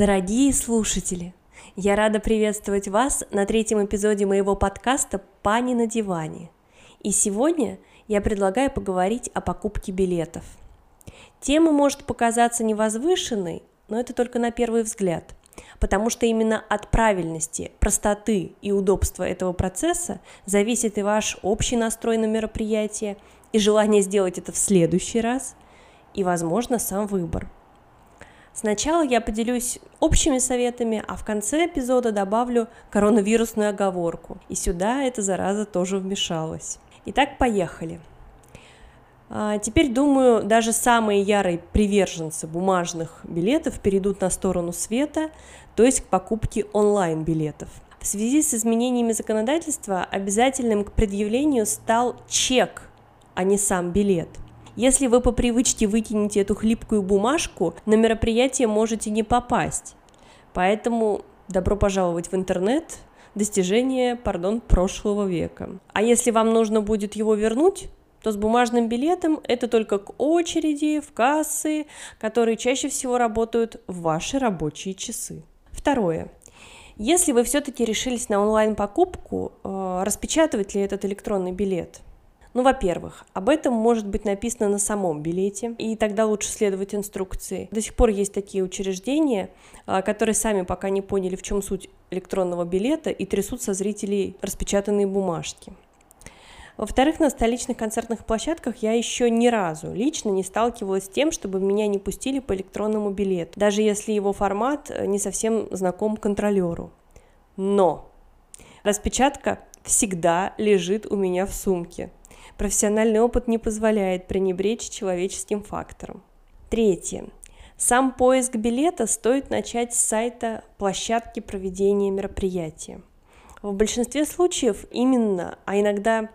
Дорогие слушатели, я рада приветствовать вас на третьем эпизоде моего подкаста «Пани на диване». И сегодня я предлагаю поговорить о покупке билетов. Тема может показаться невозвышенной, но это только на первый взгляд, потому что именно от правильности, простоты и удобства этого процесса зависит и ваш общий настрой на мероприятие, и желание сделать это в следующий раз, и, возможно, сам выбор – Сначала я поделюсь общими советами, а в конце эпизода добавлю коронавирусную оговорку. И сюда эта зараза тоже вмешалась. Итак, поехали. А, теперь, думаю, даже самые ярые приверженцы бумажных билетов перейдут на сторону света, то есть к покупке онлайн-билетов. В связи с изменениями законодательства обязательным к предъявлению стал чек, а не сам билет – если вы по привычке выкинете эту хлипкую бумажку, на мероприятие можете не попасть. Поэтому добро пожаловать в интернет, достижение, пардон, прошлого века. А если вам нужно будет его вернуть, то с бумажным билетом это только к очереди, в кассы, которые чаще всего работают в ваши рабочие часы. Второе. Если вы все-таки решились на онлайн-покупку, э, распечатывать ли этот электронный билет – ну, во-первых, об этом может быть написано на самом билете, и тогда лучше следовать инструкции. До сих пор есть такие учреждения, а, которые сами пока не поняли, в чем суть электронного билета, и трясут со зрителей распечатанные бумажки. Во-вторых, на столичных концертных площадках я еще ни разу лично не сталкивалась с тем, чтобы меня не пустили по электронному билету, даже если его формат э, не совсем знаком контролеру. Но распечатка всегда лежит у меня в сумке. Профессиональный опыт не позволяет пренебречь человеческим фактором. Третье. Сам поиск билета стоит начать с сайта площадки проведения мероприятия. В большинстве случаев именно, а иногда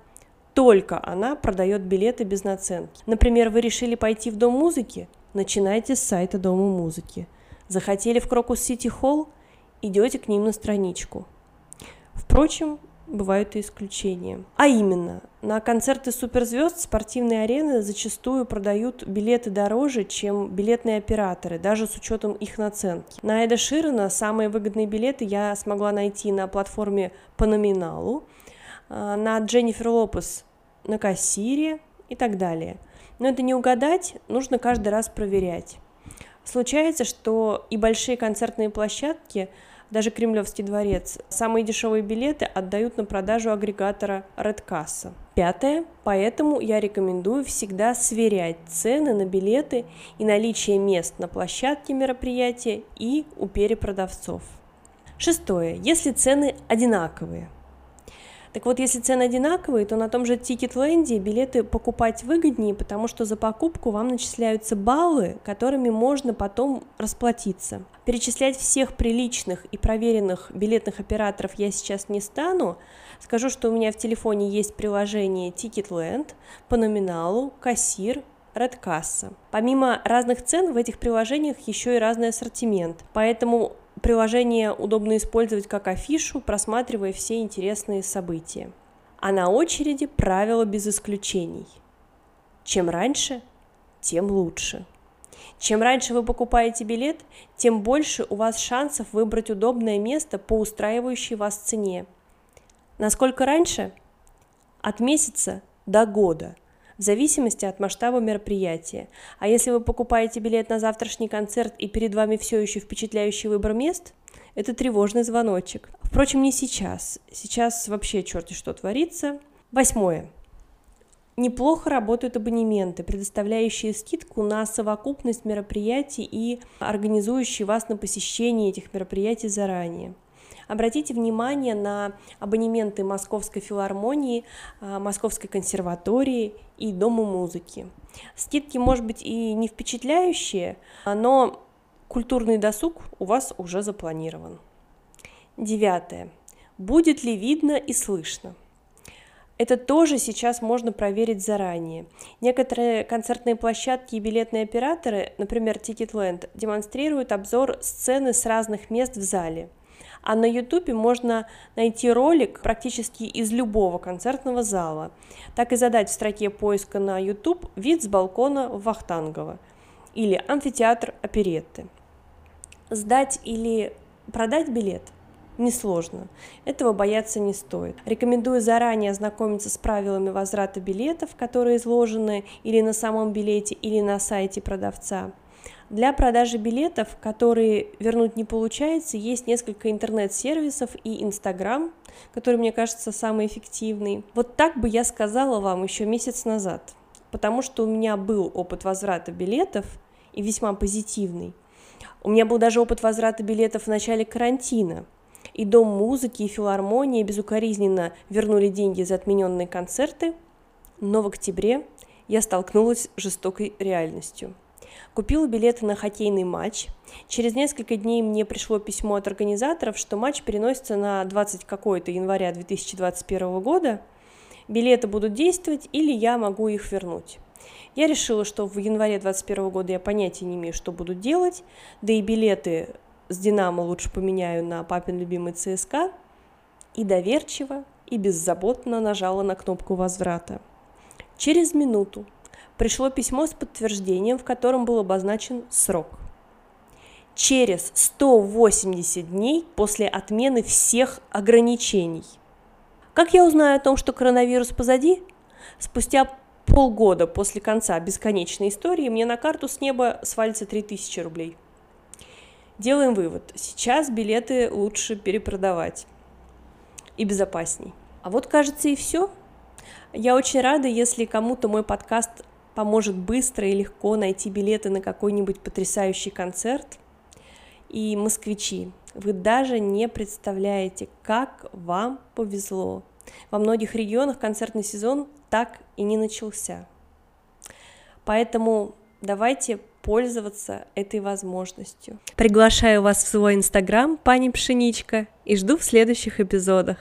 только она продает билеты без наценки. Например, вы решили пойти в Дом музыки? Начинайте с сайта Дома музыки. Захотели в Крокус Сити Холл? Идете к ним на страничку. Впрочем, бывают и исключения. А именно, на концерты суперзвезд спортивные арены зачастую продают билеты дороже, чем билетные операторы, даже с учетом их наценки. На Эда Ширена самые выгодные билеты я смогла найти на платформе по номиналу, а, на Дженнифер Лопес на кассире и так далее. Но это не угадать, нужно каждый раз проверять. Случается, что и большие концертные площадки – даже Кремлевский дворец. Самые дешевые билеты отдают на продажу агрегатора Redcassa. Пятое. Поэтому я рекомендую всегда сверять цены на билеты и наличие мест на площадке мероприятия и у перепродавцов. Шестое. Если цены одинаковые. Так вот, если цены одинаковые, то на том же Тикетленде билеты покупать выгоднее, потому что за покупку вам начисляются баллы, которыми можно потом расплатиться. Перечислять всех приличных и проверенных билетных операторов я сейчас не стану. Скажу, что у меня в телефоне есть приложение Ticketland по номиналу, кассир, Redcassa. Помимо разных цен в этих приложениях еще и разный ассортимент, поэтому приложение удобно использовать как афишу, просматривая все интересные события. А на очереди правила без исключений. Чем раньше, тем лучше. Чем раньше вы покупаете билет, тем больше у вас шансов выбрать удобное место по устраивающей вас цене. Насколько раньше? От месяца до года, в зависимости от масштаба мероприятия. А если вы покупаете билет на завтрашний концерт и перед вами все еще впечатляющий выбор мест, это тревожный звоночек. Впрочем, не сейчас. Сейчас вообще черти что творится. Восьмое. Неплохо работают абонементы, предоставляющие скидку на совокупность мероприятий и организующие вас на посещение этих мероприятий заранее. Обратите внимание на абонементы Московской филармонии, а, Московской консерватории и Дома музыки. Скидки, может быть, и не впечатляющие, но культурный досуг у вас уже запланирован. Девятое. Будет ли видно и слышно? Это тоже сейчас можно проверить заранее. Некоторые концертные площадки и билетные операторы, например, Ticketland, демонстрируют обзор сцены с разных мест в зале. А на YouTube можно найти ролик практически из любого концертного зала. Так и задать в строке поиска на YouTube вид с балкона в Вахтангово или амфитеатр оперетты. Сдать или продать билет несложно. Этого бояться не стоит. Рекомендую заранее ознакомиться с правилами возврата билетов, которые изложены или на самом билете, или на сайте продавца. Для продажи билетов, которые вернуть не получается, есть несколько интернет-сервисов и Инстаграм, который, мне кажется, самый эффективный. Вот так бы я сказала вам еще месяц назад, потому что у меня был опыт возврата билетов и весьма позитивный. У меня был даже опыт возврата билетов в начале карантина, и Дом музыки, и филармония безукоризненно вернули деньги за отмененные концерты, но в октябре я столкнулась с жестокой реальностью – Купила билеты на хоккейный матч. Через несколько дней мне пришло письмо от организаторов, что матч переносится на 20 какое-то января 2021 года. Билеты будут действовать или я могу их вернуть. Я решила, что в январе 2021 года я понятия не имею, что буду делать, да и билеты с «Динамо» лучше поменяю на папин любимый ЦСКА, и доверчиво и беззаботно нажала на кнопку возврата. Через минуту пришло письмо с подтверждением, в котором был обозначен срок. Через 180 дней после отмены всех ограничений. Как я узнаю о том, что коронавирус позади? Спустя полгода после конца бесконечной истории мне на карту с неба свалится 3000 рублей. Делаем вывод. Сейчас билеты лучше перепродавать. И безопасней. А вот, кажется, и все. Я очень рада, если кому-то мой подкаст поможет быстро и легко найти билеты на какой-нибудь потрясающий концерт. И москвичи, вы даже не представляете, как вам повезло. Во многих регионах концертный сезон так и не начался. Поэтому давайте пользоваться этой возможностью. Приглашаю вас в свой инстаграм, пани Пшеничка, и жду в следующих эпизодах.